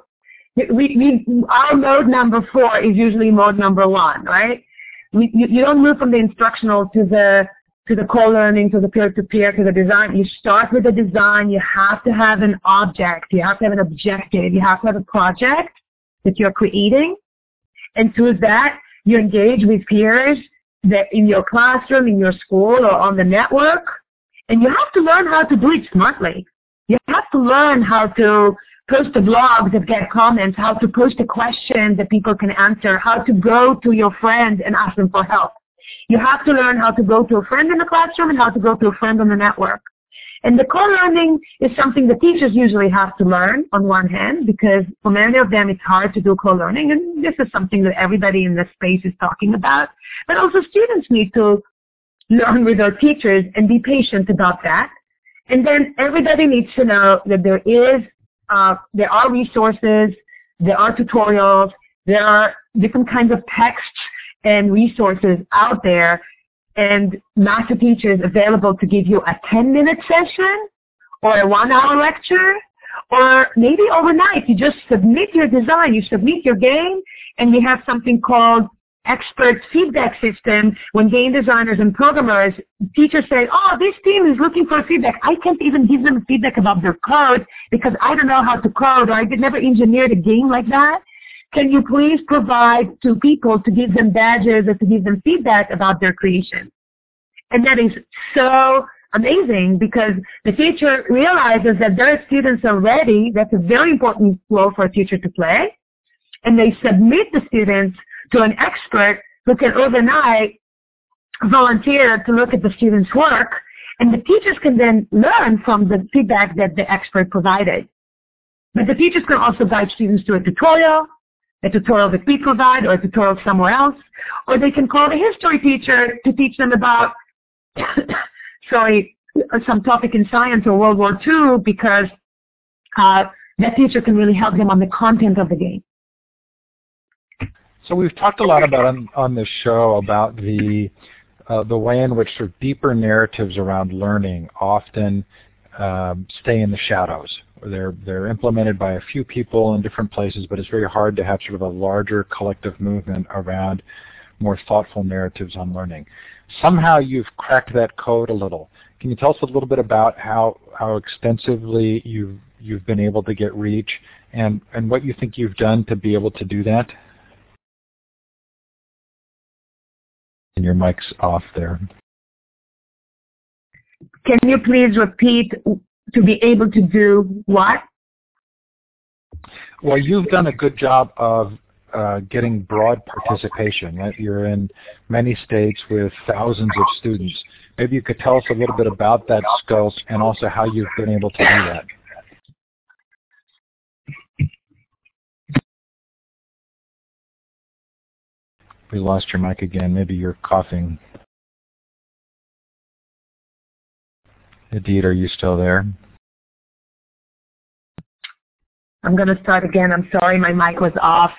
We, we, our mode number four is usually mode number one, right? We, you, you don't move from the instructional to the to the co-learning, to the peer-to-peer, to the design. You start with the design. You have to have an object. You have to have an objective. You have to have a project that you're creating. And through that, you engage with peers that in your classroom, in your school, or on the network. And you have to learn how to do it smartly. You have to learn how to post a blog that get comments, how to post a question that people can answer, how to go to your friends and ask them for help. You have to learn how to go to a friend in the classroom and how to go to a friend on the network. And the co-learning is something the teachers usually have to learn on one hand because for many of them it's hard to do co-learning and this is something that everybody in this space is talking about. But also students need to learn with their teachers and be patient about that. And then everybody needs to know that there is, uh, there are resources, there are tutorials, there are different kinds of texts and resources out there and master teachers available to give you a 10-minute session or a one-hour lecture or maybe overnight you just submit your design, you submit your game, and we have something called expert feedback system when game designers and programmers, teachers say, oh, this team is looking for feedback. I can't even give them feedback about their code because I don't know how to code or I did never engineered a game like that. Can you please provide to people to give them badges or to give them feedback about their creation? And that is so amazing because the teacher realizes that their students are ready. That's a very important role for a teacher to play. And they submit the students to an expert who can overnight volunteer to look at the students' work. And the teachers can then learn from the feedback that the expert provided. But the teachers can also guide students to a tutorial a tutorial that we provide or a tutorial somewhere else, or they can call the history teacher to teach them about, (coughs) sorry, some topic in science or World War II because uh, that teacher can really help them on the content of the game. So we've talked a lot about on, on this show about the uh, the way in which sort of deeper narratives around learning often um, stay in the shadows. They're they're implemented by a few people in different places, but it's very hard to have sort of a larger collective movement around more thoughtful narratives on learning. Somehow you've cracked that code a little. Can you tell us a little bit about how, how extensively you've, you've been able to get reach and, and what you think you've done to be able to do that? And your mic's off there. Can you please repeat to be able to do what? Well, you've done a good job of uh, getting broad participation. Right? You're in many states with thousands of students. Maybe you could tell us a little bit about that skills and also how you've been able to do that. We lost your mic again. Maybe you're coughing. Idit, are you still there? I'm going to start again. I'm sorry, my mic was off.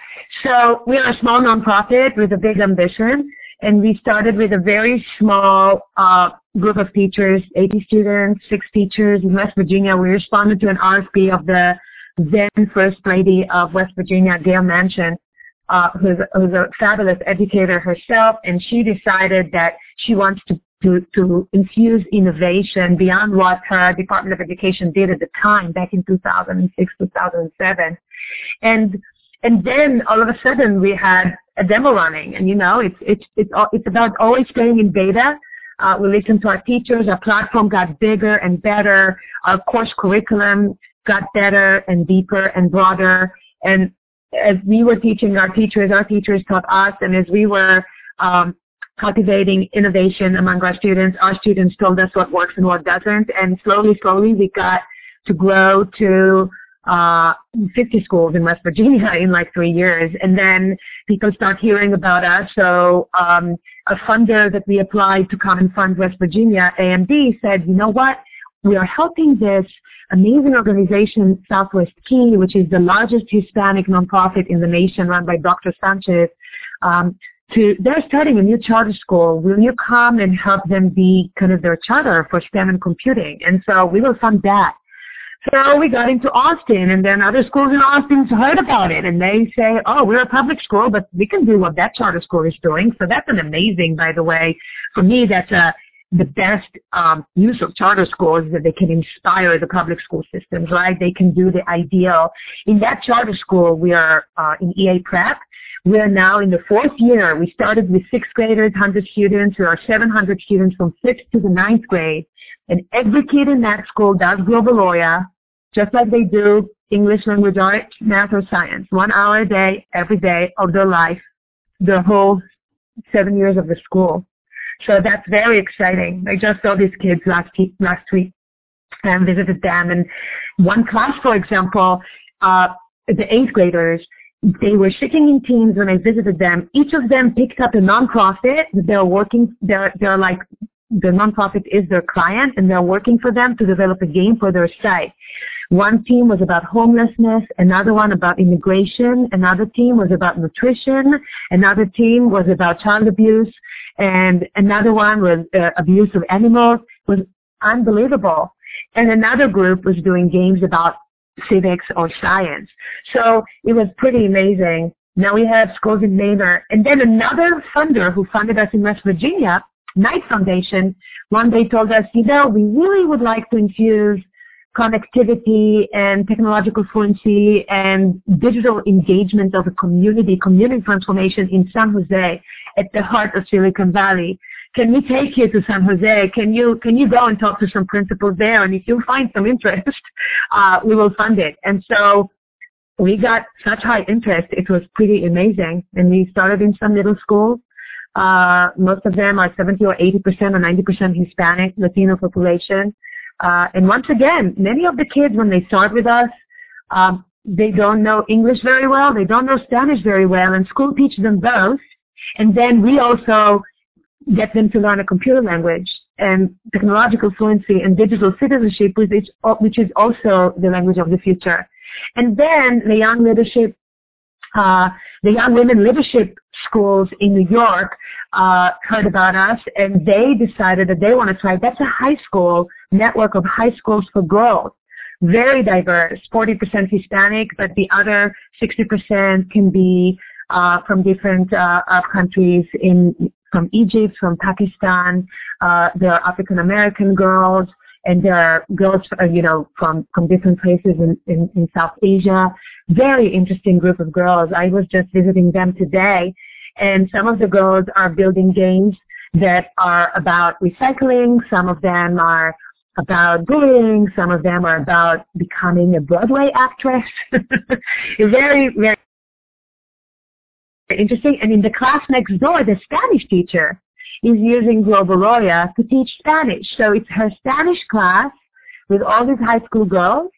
So we are a small nonprofit with a big ambition, and we started with a very small uh, group of teachers, 80 students, six teachers in West Virginia. We responded to an RFP of the then First Lady of West Virginia, Gayle Manchin, uh, who's, who's a fabulous educator herself, and she decided that she wants to to, to infuse innovation beyond what her Department of Education did at the time back in 2006, 2007. And, and then all of a sudden we had a demo running and you know, it's, it's, it's, it's about always staying in beta. Uh, we listened to our teachers, our platform got bigger and better, our course curriculum got better and deeper and broader. And as we were teaching our teachers, our teachers taught us, and as we were um, cultivating innovation among our students. Our students told us what works and what doesn't, and slowly, slowly we got to grow to uh, 50 schools in West Virginia (laughs) in like three years. And then people start hearing about us. So um, a funder that we applied to come and fund West Virginia, AMD, said, you know what? We are helping this amazing organization, Southwest Key, which is the largest Hispanic nonprofit in the nation run by Dr. Sanchez, um, to they're starting a new charter school. Will you come and help them be kind of their charter for STEM and computing? And so we will fund that. So we got into Austin, and then other schools in Austin heard about it, and they say, "Oh, we're a public school, but we can do what that charter school is doing." So that's an amazing, by the way. For me, that's a the best um, use of charter schools is that they can inspire the public school systems, right? They can do the ideal. In that charter school, we are uh, in EA Prep, we are now in the fourth year. We started with sixth graders, 100 students. There are 700 students from sixth to the ninth grade. And every kid in that school does Globaloria, just like they do English language arts, math, or science. One hour a day, every day of their life, the whole seven years of the school. So that's very exciting. I just saw these kids last, last week and visited them. And one class, for example, uh, the eighth graders, they were sitting in teams when I visited them. Each of them picked up a nonprofit. They're working, they're, they're like, the nonprofit is their client and they're working for them to develop a game for their site. One team was about homelessness, another one about immigration, another team was about nutrition, another team was about child abuse, and another one was uh, abuse of animals. It was unbelievable. And another group was doing games about civics or science. So it was pretty amazing. Now we have schools in Manor. And then another funder who funded us in West Virginia, Knight Foundation, one day told us, you know, we really would like to infuse connectivity and technological fluency and digital engagement of a community, community transformation in San Jose at the heart of Silicon Valley can we take you to San Jose? Can you can you go and talk to some principals there? And if you find some interest, (laughs) uh, we will fund it. And so we got such high interest, it was pretty amazing. And we started in some middle schools. Uh, most of them are 70 or 80 percent or 90 percent Hispanic, Latino population. Uh, and once again, many of the kids when they start with us, um, they don't know English very well, they don't know Spanish very well, and school teaches them both. And then we also get them to learn a computer language and technological fluency and digital citizenship, which is, also the language of the future. And then the young leadership, uh, the young women leadership schools in New York uh, heard about us, and they decided that they want to try. That's a high school network of high schools for girls, very diverse, 40% Hispanic, but the other 60% can be from different uh, countries in from Egypt, from Pakistan. Uh, there are African American girls, and there are girls, uh, you know, from from different places in, in in South Asia. Very interesting group of girls. I was just visiting them today, and some of the girls are building games that are about recycling. Some of them are about bullying. Some of them are about becoming a Broadway actress. (laughs) very, very interesting. And in the class next door, the Spanish teacher is using Globaloria to teach Spanish. So it's her Spanish class with all these high school girls,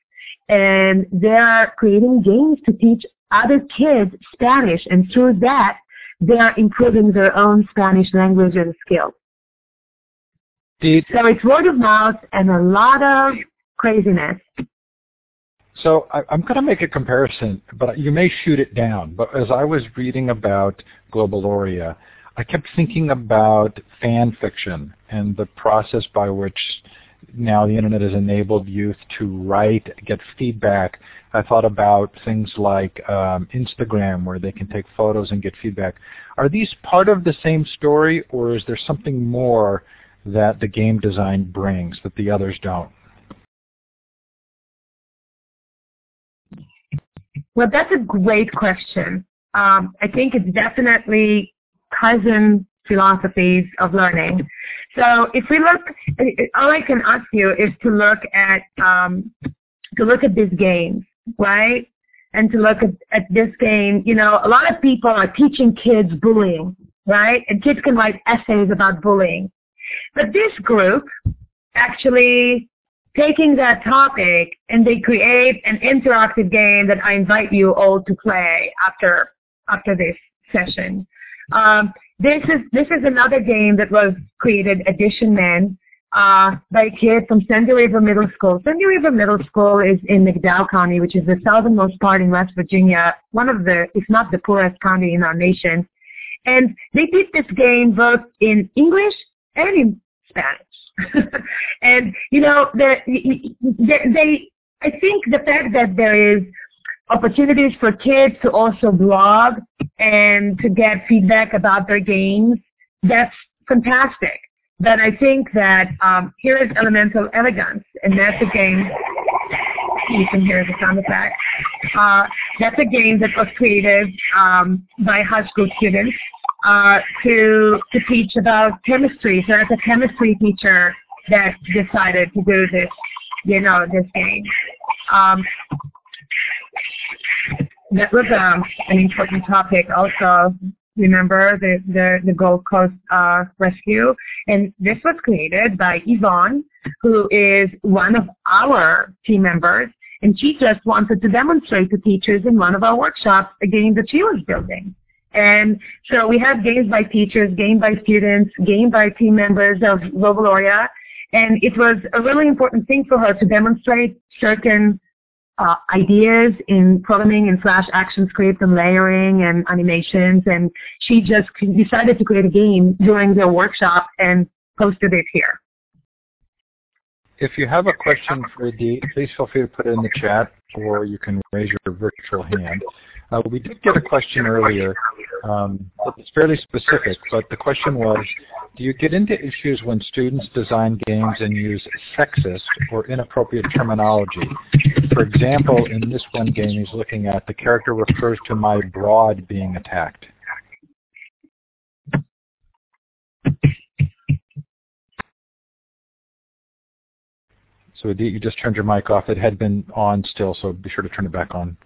and they're creating games to teach other kids Spanish. And through that, they are improving their own Spanish language and skills. Did, so it's word of mouth and a lot of craziness. So I, am going to make a comparison, but you may shoot it down. But as I was reading about Globaloria, I kept thinking about fan fiction and the process by which now the internet has enabled youth to write, get feedback. I thought about things like um, Instagram where they can take photos and get feedback. Are these part of the same story or is there something more that the game design brings that the others don't? Well, that's a great question. Um, I think it's definitely cousin philosophies of learning. So if we look, all I can ask you is to look at um, to look at these games, right? And to look at, at this game, you know, a lot of people are teaching kids bullying, right? And kids can write essays about bullying. But this group actually taking that topic and they create an interactive game that I invite you all to play after after this session. Um, this is this is another game that was created, Addition Men, uh, by a kid from Sandy River Middle School. Sandy River Middle School is in McDowell County, which is the southernmost part in West Virginia, one of the, if not the poorest county in our nation. And they did this game both in English and in Spanish. (laughs) and, you know, they, they, I think the fact that there is opportunities for kids to also blog and to get feedback about their games, that's fantastic. But I think that um, here is Elemental Elegance, and that's a game, you can hear the sound effect. Uh, that's a game that was created um, by high school students uh, to to teach about chemistry. So it's a chemistry teacher that decided to do this, you know, this game. Um, that was um, an important topic also. Remember the, the, the Gold Coast uh, Rescue? And this was created by Yvonne, who is one of our team members. And she just wanted to demonstrate to teachers in one of our workshops a game that she was building. And so we have games by teachers, game by students, game by team members of Globaloria. And it was a really important thing for her to demonstrate certain uh, ideas in programming and Flash action script and layering and animations. And she just decided to create a game during the workshop and posted it here. If you have a question for Dee, please feel free to put it in the chat or you can raise your virtual hand. Uh, we did get a question earlier. Um, it's fairly specific, but the question was, do you get into issues when students design games and use sexist or inappropriate terminology? For example, in this one game he's looking at, the character refers to my broad being attacked. So you just turned your mic off. It had been on still, so be sure to turn it back on.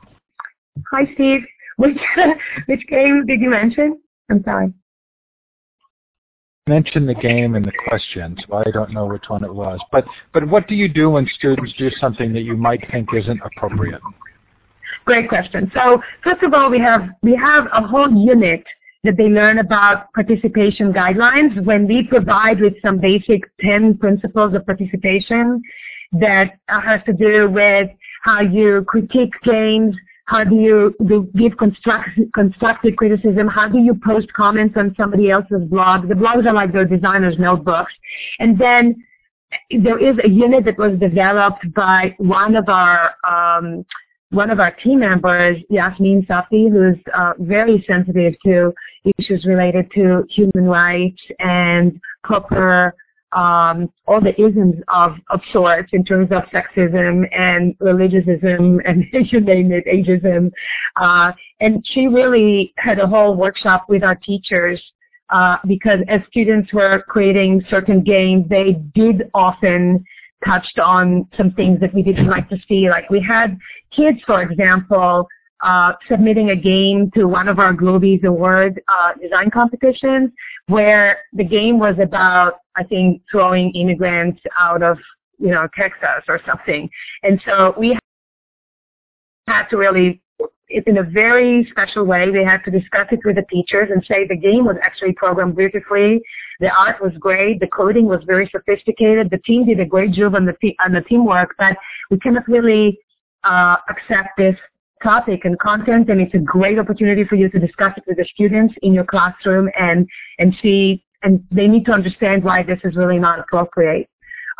Hi, Steve. Which (laughs) which game did you mention? I'm sorry. Mention the game and the question, so I don't know which one it was. But but what do you do when students do something that you might think isn't appropriate? Great question. So first of all, we have we have a whole unit that they learn about participation guidelines when we provide with some basic 10 principles of participation that has to do with how you critique games, how do you do, give construct, constructive criticism? How do you post comments on somebody else's blog? The blogs are like their designer's notebooks. And then there is a unit that was developed by one of our um, one of our team members, Yasmin Safi, who's uh, very sensitive to issues related to human rights and proper um, all the isms of, of sorts in terms of sexism and religiousism and (laughs) you name it, ageism. Uh, and she really had a whole workshop with our teachers uh, because as students were creating certain games, they did often touched on some things that we didn't like to see. Like we had kids, for example, uh, submitting a game to one of our Globies Award uh, design competitions where the game was about, I think, throwing immigrants out of, you know, Texas or something. And so we had to really it's in a very special way. They had to discuss it with the teachers and say the game was actually programmed beautifully. The art was great. The coding was very sophisticated. The team did a great job on the, on the teamwork, but we cannot really uh, accept this topic and content and it's a great opportunity for you to discuss it with the students in your classroom and, and see, and they need to understand why this is really not appropriate.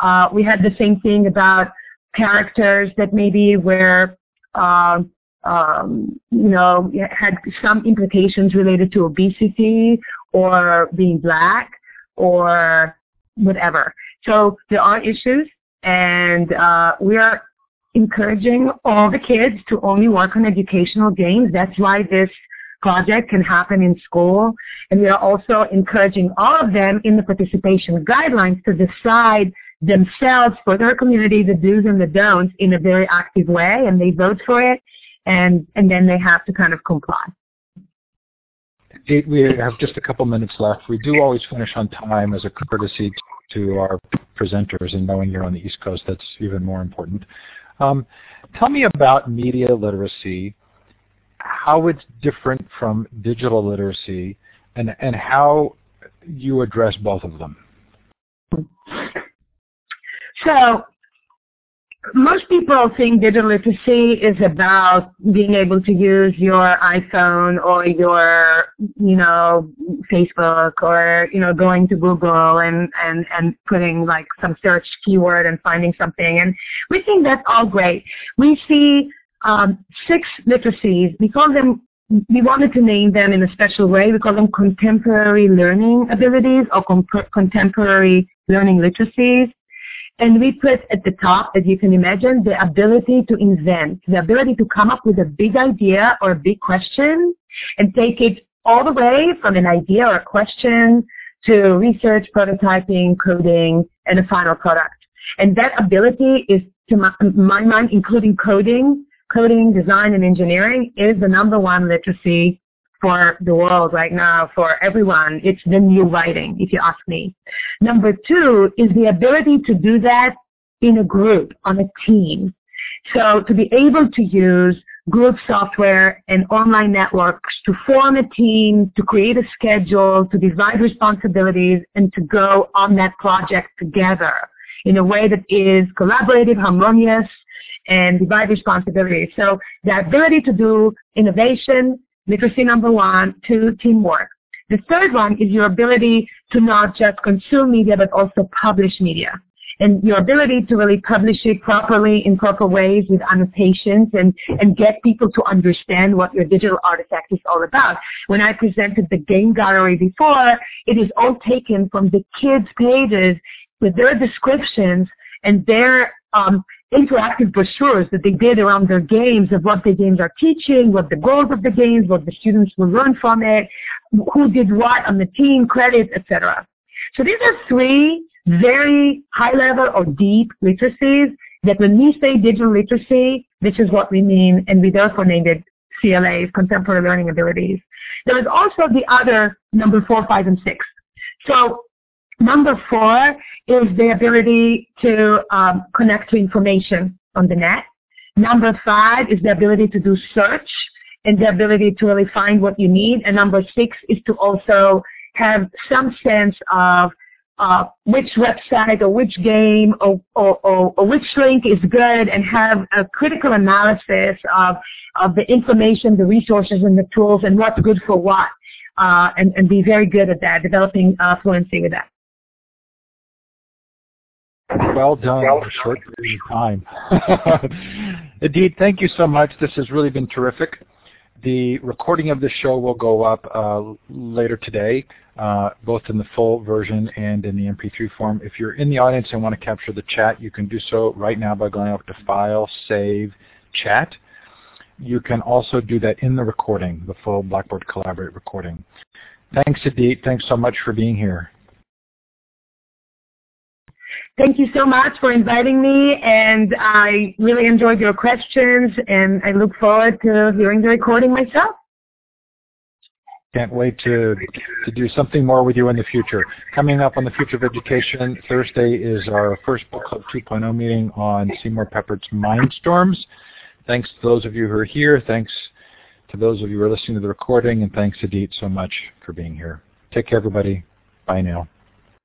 Uh, we had the same thing about characters that maybe were uh, um, you know, had some implications related to obesity or being black or whatever. So there are issues, and uh, we are encouraging all the kids to only work on educational games. That's why this project can happen in school. And we are also encouraging all of them in the participation guidelines to decide themselves for their community the do's and the don'ts in a very active way, and they vote for it and and then they have to kind of comply. It, we have just a couple minutes left. We do always finish on time as a courtesy to our presenters, and knowing you're on the East Coast, that's even more important. Um, tell me about media literacy, how it's different from digital literacy, and, and how you address both of them. So most people think digital literacy is about being able to use your iPhone or your, you know, Facebook or, you know, going to Google and, and, and putting like some search keyword and finding something. And we think that's all great. We see um, six literacies. We call them we wanted to name them in a special way. We call them contemporary learning abilities or contemporary learning literacies. And we put at the top, as you can imagine, the ability to invent, the ability to come up with a big idea or a big question and take it all the way from an idea or a question to research, prototyping, coding, and a final product. And that ability is, to my, my mind, including coding, coding, design, and engineering, is the number one literacy for the world right now, for everyone. It's the new writing, if you ask me. Number two is the ability to do that in a group, on a team. So to be able to use group software and online networks to form a team, to create a schedule, to divide responsibilities, and to go on that project together in a way that is collaborative, harmonious, and divide responsibilities. So the ability to do innovation, Literacy number one, two, teamwork. The third one is your ability to not just consume media, but also publish media. And your ability to really publish it properly in proper ways with annotations and, and get people to understand what your digital artifact is all about. When I presented the game gallery before, it is all taken from the kids' pages with their descriptions and their um, interactive brochures that they did around their games of what the games are teaching, what the goals of the games, what the students will learn from it, who did what on the team, credits, etc. So these are three very high level or deep literacies that when we say digital literacy, this is what we mean, and we therefore named it CLAs, Contemporary Learning Abilities. There is also the other number four, five, and six. So Number four is the ability to um, connect to information on the net. Number five is the ability to do search and the ability to really find what you need. And number six is to also have some sense of uh, which website or which game or, or, or, or, which link is good and have a critical analysis of, of the information, the resources, and the tools and what's good for what. Uh, and, and be very good at that, developing uh, fluency with that. Well done in a short period of time. (laughs) Idit, thank you so much. This has really been terrific. The recording of the show will go up uh, later today, uh, both in the full version and in the MP3 form. If you're in the audience and want to capture the chat, you can do so right now by going up to File, Save, Chat. You can also do that in the recording, the full Blackboard Collaborate recording. Thanks, Idit. Thanks so much for being here. Thank you so much for inviting me, and I really enjoyed your questions, and I look forward to hearing the recording myself. Can't wait to, to do something more with you in the future. Coming up on the Future of Education, Thursday is our first Book Club 2.0 meeting on Seymour Papert's Mindstorms. Thanks to those of you who are here. Thanks to those of you who are listening to the recording, and thanks, Idit, so much for being here. Take care, everybody. Bye now.